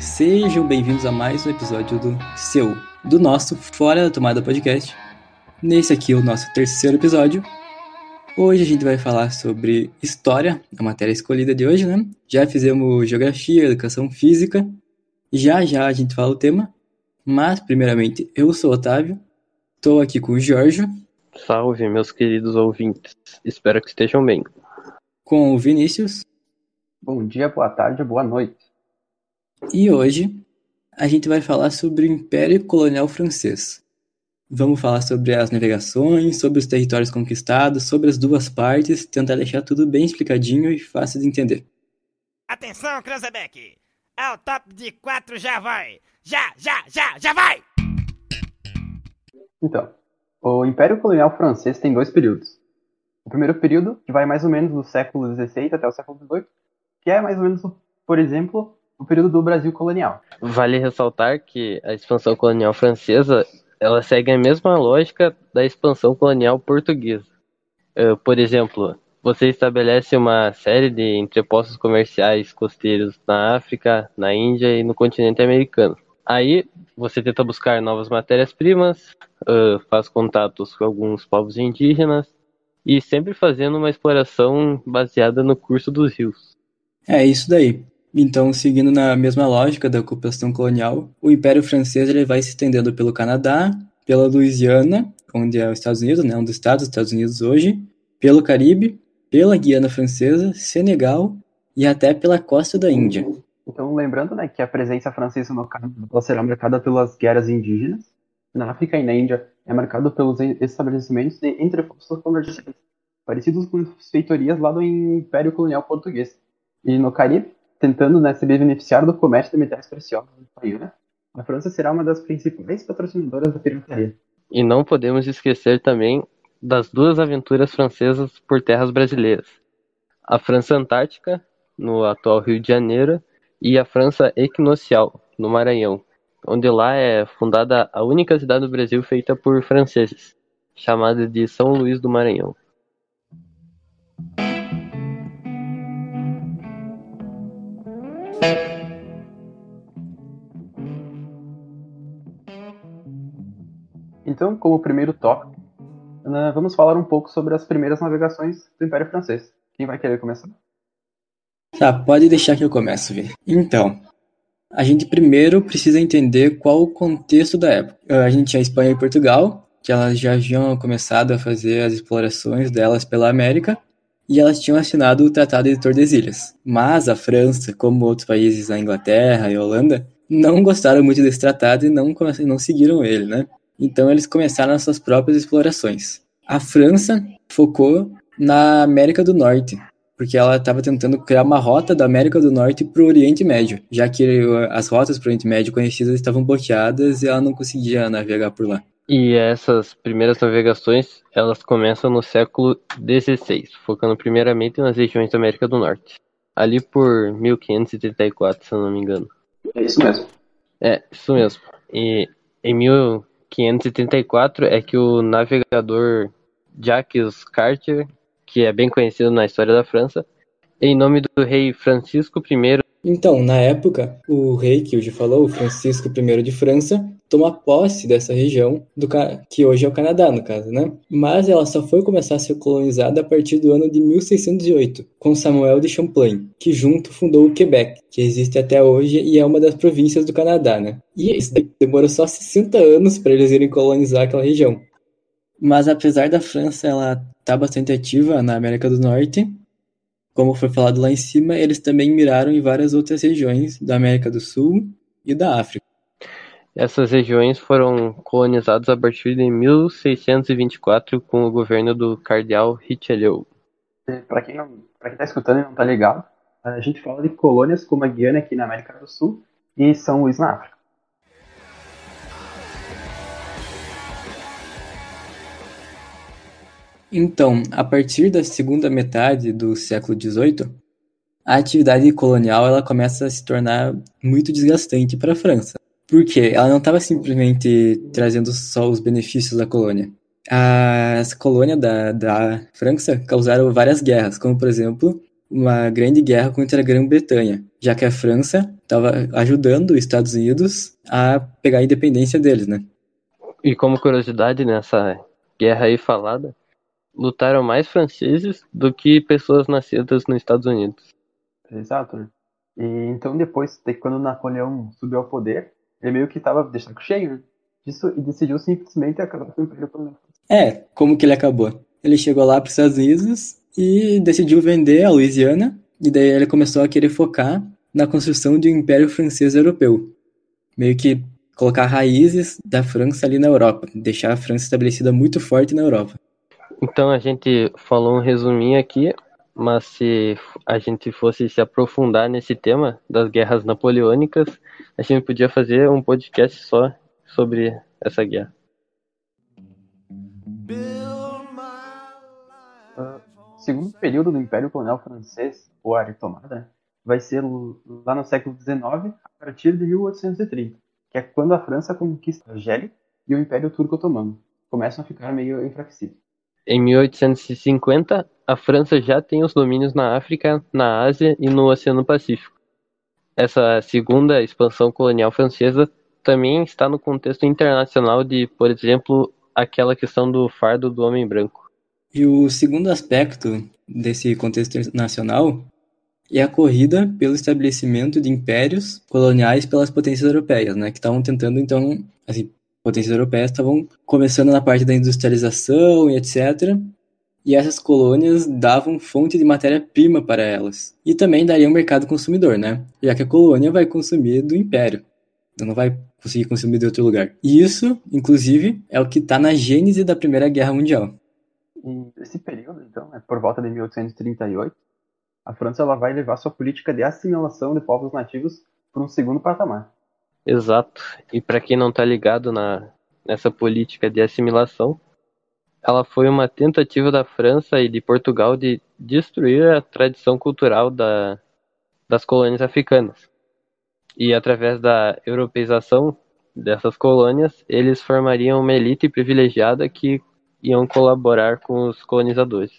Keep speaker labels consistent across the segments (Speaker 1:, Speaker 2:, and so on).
Speaker 1: Sejam bem-vindos a mais um episódio do seu, do nosso Fora da Tomada Podcast. Nesse aqui é o nosso terceiro episódio. Hoje a gente vai falar sobre história, a matéria escolhida de hoje, né? Já fizemos geografia, educação física. Já já a gente fala o tema. Mas, primeiramente, eu sou o Otávio. Estou aqui com o Jorge.
Speaker 2: Salve, meus queridos ouvintes. Espero que estejam bem.
Speaker 1: Com o Vinícius.
Speaker 3: Bom dia, boa tarde, boa noite.
Speaker 1: E hoje a gente vai falar sobre o Império Colonial Francês. Vamos falar sobre as navegações, sobre os territórios conquistados, sobre as duas partes, tentar deixar tudo bem explicadinho e fácil de entender.
Speaker 4: Atenção, Cranzebeck! É o top de quatro, já vai! Já, já, já, já vai!
Speaker 3: Então, o Império Colonial Francês tem dois períodos. O primeiro período, que vai mais ou menos do século XVI até o século XVIII, que é mais ou menos, por exemplo, o período do Brasil colonial.
Speaker 2: Vale ressaltar que a expansão colonial francesa ela segue a mesma lógica da expansão colonial portuguesa. Uh, por exemplo, você estabelece uma série de entrepostos comerciais costeiros na África, na Índia e no continente americano. Aí você tenta buscar novas matérias-primas, uh, faz contatos com alguns povos indígenas e sempre fazendo uma exploração baseada no curso dos rios.
Speaker 1: É isso daí. Então, seguindo na mesma lógica da ocupação colonial, o Império Francês ele vai se estendendo pelo Canadá, pela Louisiana, onde é os Estados Unidos, né, um dos estados dos Estados Unidos hoje, pelo Caribe, pela Guiana Francesa, Senegal e até pela costa da Índia.
Speaker 3: Então, lembrando né, que a presença francesa no Canadá será marcada pelas guerras indígenas, na África e na Índia é marcado pelos estabelecimentos de entrepostos comerciais, parecidos com as feitorias lá do Império Colonial Português. E no Caribe, tentando né, se beneficiar do comércio de metais preciosos do país, né? a França será uma das principais patrocinadoras da pirataria.
Speaker 2: E não podemos esquecer também das duas aventuras francesas por terras brasileiras. A França Antártica, no atual Rio de Janeiro, e a França Equinocial, no Maranhão, onde lá é fundada a única cidade do Brasil feita por franceses, chamada de São Luís do Maranhão.
Speaker 3: Então, como primeiro tópico, né, vamos falar um pouco sobre as primeiras navegações do Império Francês. Quem vai querer começar?
Speaker 1: Tá, pode deixar que eu começo, Vi. Então, a gente primeiro precisa entender qual o contexto da época. A gente tinha Espanha e Portugal, que elas já haviam começado a fazer as explorações delas pela América, e elas tinham assinado o Tratado de Tordesilhas. Mas a França, como outros países, a Inglaterra e a Holanda, não gostaram muito desse tratado e não, não seguiram ele, né? Então eles começaram as suas próprias explorações. A França focou na América do Norte, porque ela estava tentando criar uma rota da América do Norte para o Oriente Médio, já que as rotas para o Oriente Médio conhecidas estavam bloqueadas e ela não conseguia navegar por lá.
Speaker 2: E essas primeiras navegações, elas começam no século XVI, focando primeiramente nas regiões da América do Norte. Ali por 1534, se eu não me engano.
Speaker 3: É isso mesmo.
Speaker 2: É, isso mesmo. E em 1534 é que o navegador Jacques Cartier, que é bem conhecido na história da França, em nome do rei Francisco I
Speaker 1: então, na época, o rei que hoje falou, Francisco I de França, toma posse dessa região, do que hoje é o Canadá, no caso, né? Mas ela só foi começar a ser colonizada a partir do ano de 1608, com Samuel de Champlain, que junto fundou o Quebec, que existe até hoje e é uma das províncias do Canadá, né? E isso demorou só 60 anos para eles irem colonizar aquela região. Mas apesar da França ela estar tá bastante ativa na América do Norte, como foi falado lá em cima, eles também miraram em várias outras regiões da América do Sul e da África.
Speaker 2: Essas regiões foram colonizadas a partir de 1624 com o governo do cardeal Richelieu.
Speaker 3: Para quem não, para quem está escutando e não está ligado, a gente fala de colônias como a Guiana aqui na América do Sul e São Luís na África.
Speaker 1: Então, a partir da segunda metade do século XVIII, a atividade colonial ela começa a se tornar muito desgastante para a França. Porque ela não estava simplesmente trazendo só os benefícios da colônia. as colônias da, da França causaram várias guerras, como por exemplo uma grande guerra contra a Grã-Bretanha, já que a França estava ajudando os Estados Unidos a pegar a independência deles, né?
Speaker 2: E como curiosidade nessa guerra aí falada, lutaram mais franceses do que pessoas nascidas nos Estados Unidos.
Speaker 3: Exato. Né? E então depois, quando Napoleão subiu ao poder, ele meio que estava de saco cheio né? disso e decidiu simplesmente acabar com o Império Colonial.
Speaker 1: É, como que ele acabou? Ele chegou lá para os Estados Unidos e decidiu vender a Louisiana, e daí ele começou a querer focar na construção de um Império Francês Europeu. Meio que colocar raízes da França ali na Europa, deixar a França estabelecida muito forte na Europa.
Speaker 2: Então a gente falou um resuminho aqui, mas se a gente fosse se aprofundar nesse tema das guerras napoleônicas, a gente podia fazer um podcast só sobre essa guerra.
Speaker 3: O segundo período do Império Colonial Francês, ou área tomada, vai ser lá no século XIX, a partir de 1830, que é quando a França conquista a Argélia e o Império Turco Otomano começam a ficar meio enfraquecidos.
Speaker 2: Em 1850, a França já tem os domínios na África, na Ásia e no Oceano Pacífico. Essa segunda expansão colonial francesa também está no contexto internacional de, por exemplo, aquela questão do fardo do homem branco.
Speaker 1: E o segundo aspecto desse contexto internacional é a corrida pelo estabelecimento de impérios coloniais pelas potências europeias, né, que estavam tentando então, assim, potências europeias estavam começando na parte da industrialização e etc. E essas colônias davam fonte de matéria-prima para elas. E também daria um mercado consumidor, né? Já que a colônia vai consumir do império. Não vai conseguir consumir de outro lugar. E isso, inclusive, é o que está na gênese da Primeira Guerra Mundial.
Speaker 3: E esse período, então, é por volta de 1838, a França ela vai levar sua política de assimilação de povos nativos para um segundo patamar.
Speaker 2: Exato. E para quem não está ligado na, nessa política de assimilação, ela foi uma tentativa da França e de Portugal de destruir a tradição cultural da, das colônias africanas. E através da europeização dessas colônias, eles formariam uma elite privilegiada que iam colaborar com os colonizadores.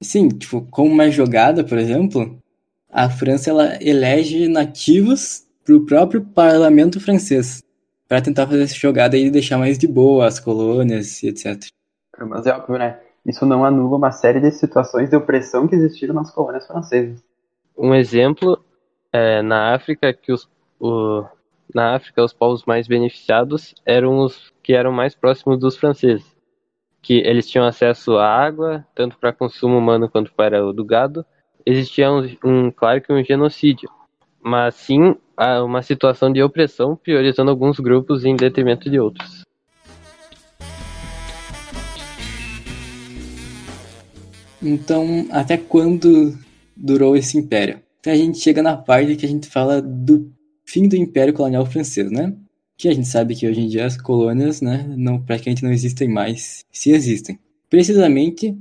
Speaker 1: Sim, tipo, como uma jogada, por exemplo, a França ela elege nativos para o próprio parlamento francês, para tentar fazer essa jogada e deixar mais de boa as colônias e etc.
Speaker 3: Mas é óbvio, né? Isso não anula uma série de situações de opressão que existiram nas colônias francesas.
Speaker 2: Um exemplo é na África que os, o, na África os povos mais beneficiados eram os que eram mais próximos dos franceses, que eles tinham acesso à água tanto para consumo humano quanto para o do gado. Existia um, um claro que um genocídio, mas sim uma situação de opressão, priorizando alguns grupos em detrimento de outros.
Speaker 1: Então, até quando durou esse império? Então a gente chega na parte que a gente fala do fim do Império Colonial Francês, né? Que a gente sabe que hoje em dia as colônias, né, não, praticamente não existem mais, se existem. Precisamente,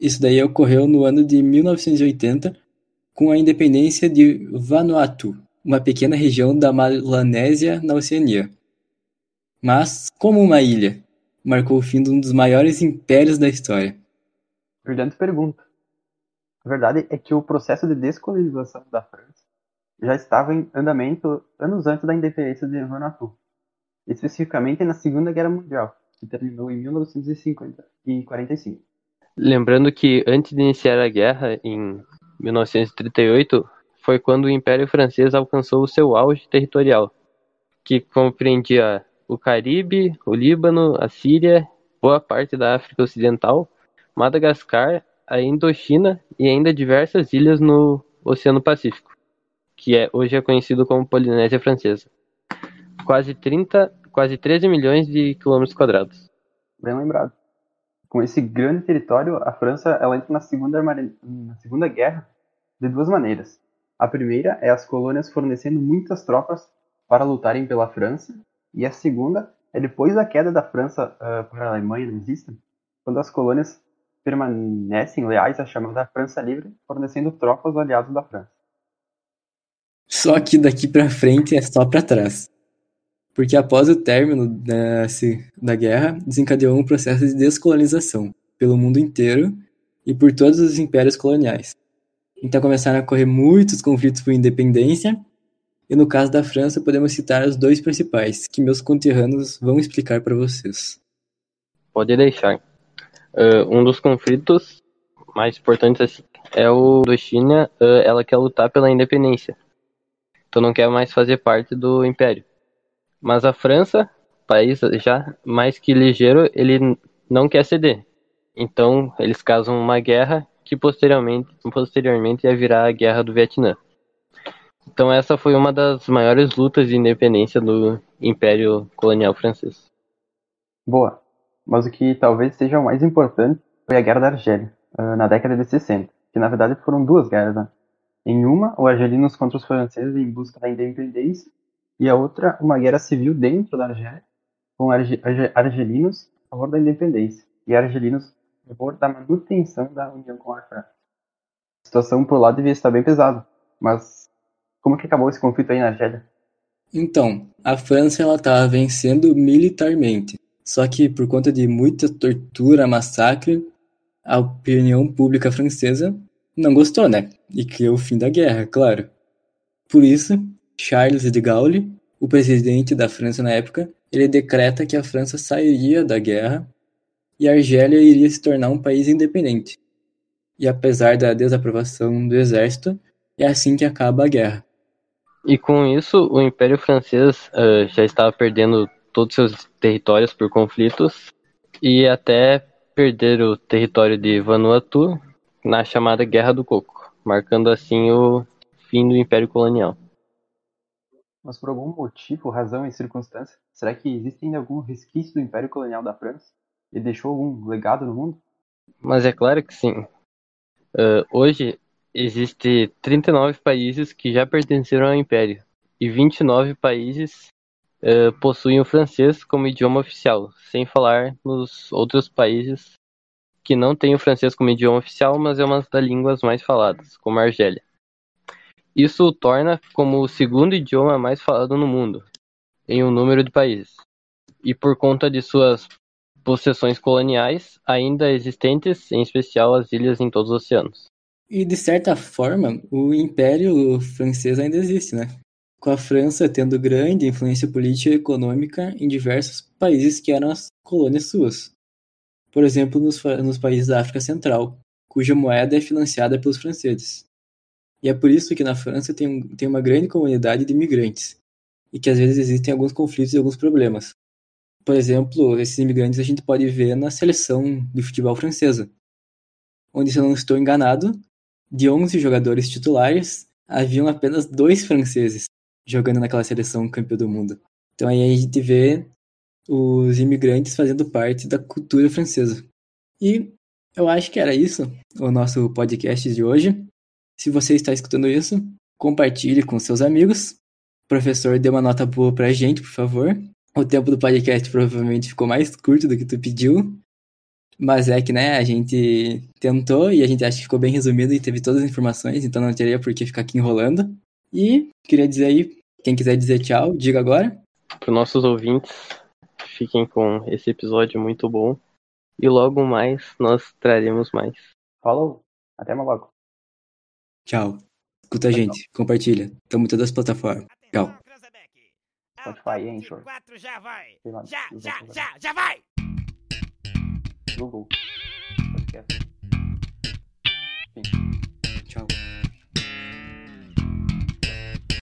Speaker 1: isso daí ocorreu no ano de 1980, com a independência de Vanuatu, uma pequena região da Melanésia na Oceania. Mas, como uma ilha, marcou o fim de um dos maiores impérios da história.
Speaker 3: Brilhante pergunta. A verdade é que o processo de descolonização da França já estava em andamento anos antes da independência de Vanuatu, especificamente na Segunda Guerra Mundial, que terminou em 1950 e 45.
Speaker 2: Lembrando que antes de iniciar a guerra, em 1938, foi quando o Império Francês alcançou o seu auge territorial, que compreendia o Caribe, o Líbano, a Síria, boa parte da África Ocidental, Madagascar, a Indochina e ainda diversas ilhas no Oceano Pacífico, que é, hoje é conhecido como Polinésia Francesa. Quase 30, quase 13 milhões de quilômetros quadrados.
Speaker 3: Bem lembrado. Com esse grande território, a França ela entra na segunda, na segunda guerra de duas maneiras. A primeira é as colônias fornecendo muitas tropas para lutarem pela França, e a segunda é depois da queda da França uh, para a Alemanha nazista, quando as colônias permanecem leais à chamada França Livre, fornecendo tropas aliados da França.
Speaker 1: Só que daqui para frente é só para trás. Porque após o término da, da guerra, desencadeou um processo de descolonização pelo mundo inteiro e por todos os impérios coloniais. Então começaram a ocorrer muitos conflitos por independência, e no caso da França podemos citar os dois principais, que meus conterrâneos vão explicar para vocês.
Speaker 2: Pode deixar. Uh, um dos conflitos mais importantes assim, é o do China, uh, ela quer lutar pela independência. Então não quer mais fazer parte do império. Mas a França, país já mais que ligeiro, ele não quer ceder. Então eles casam uma guerra que posteriormente, posteriormente ia virar a Guerra do Vietnã. Então essa foi uma das maiores lutas de independência do Império Colonial Francês.
Speaker 3: Boa. Mas o que talvez seja o mais importante foi a Guerra da Argélia, ah, na década de 60, que na verdade foram duas guerras. Né? Em uma, os argelinos contra os franceses em busca da independência, e a outra, uma guerra civil dentro da Argélia, com argelinos a favor da independência e argelinos favor da manutenção da união com a França. A situação por lá devia estar bem pesada, mas como que acabou esse conflito aí na Argélia?
Speaker 1: Então, a França ela estava vencendo militarmente, só que por conta de muita tortura, massacre, a opinião pública francesa não gostou, né? E criou o fim da guerra, claro. Por isso, Charles de Gaulle, o presidente da França na época, ele decreta que a França sairia da guerra e a Argélia iria se tornar um país independente. E apesar da desaprovação do exército, é assim que acaba a guerra.
Speaker 2: E com isso, o Império Francês uh, já estava perdendo todos seus territórios por conflitos e até perder o território de Vanuatu na chamada Guerra do Coco, marcando assim o fim do Império Colonial.
Speaker 3: Mas por algum motivo, razão e circunstância, será que existe ainda algum resquício do Império Colonial da França? Ele deixou algum legado no mundo?
Speaker 2: Mas é claro que sim. Uh, hoje existe 39 países que já pertenceram ao Império e 29 países uh, possuem o francês como idioma oficial, sem falar nos outros países que não têm o francês como idioma oficial, mas é uma das línguas mais faladas, como a Argélia. Isso o torna como o segundo idioma mais falado no mundo, em um número de países. E por conta de suas possessões coloniais ainda existentes, em especial as ilhas em todos os oceanos.
Speaker 1: E de certa forma, o Império Francês ainda existe, né? Com a França tendo grande influência política e econômica em diversos países que eram as colônias suas. Por exemplo, nos, nos países da África Central, cuja moeda é financiada pelos franceses. E é por isso que na França tem, tem uma grande comunidade de imigrantes, e que às vezes existem alguns conflitos e alguns problemas, por exemplo, esses imigrantes a gente pode ver na seleção de futebol francesa, onde, se eu não estou enganado, de 11 jogadores titulares, haviam apenas dois franceses jogando naquela seleção campeã do mundo. Então aí a gente vê os imigrantes fazendo parte da cultura francesa. E eu acho que era isso o nosso podcast de hoje. Se você está escutando isso, compartilhe com seus amigos. O professor dê uma nota boa pra gente, por favor. O tempo do podcast provavelmente ficou mais curto do que tu pediu. Mas é que, né, a gente tentou e a gente acha que ficou bem resumido e teve todas as informações, então não teria por que ficar aqui enrolando. E queria dizer aí, quem quiser dizer tchau, diga agora.
Speaker 2: Para os nossos ouvintes, fiquem com esse episódio muito bom. E logo mais nós traremos mais.
Speaker 3: Falou, até mais logo.
Speaker 1: Tchau. Escuta a gente, compartilha. Tamo em todas as plataformas. Tchau.
Speaker 3: Spotify,
Speaker 4: já vai. Lá, já, já, já, já, vai.
Speaker 3: Google. Tchau.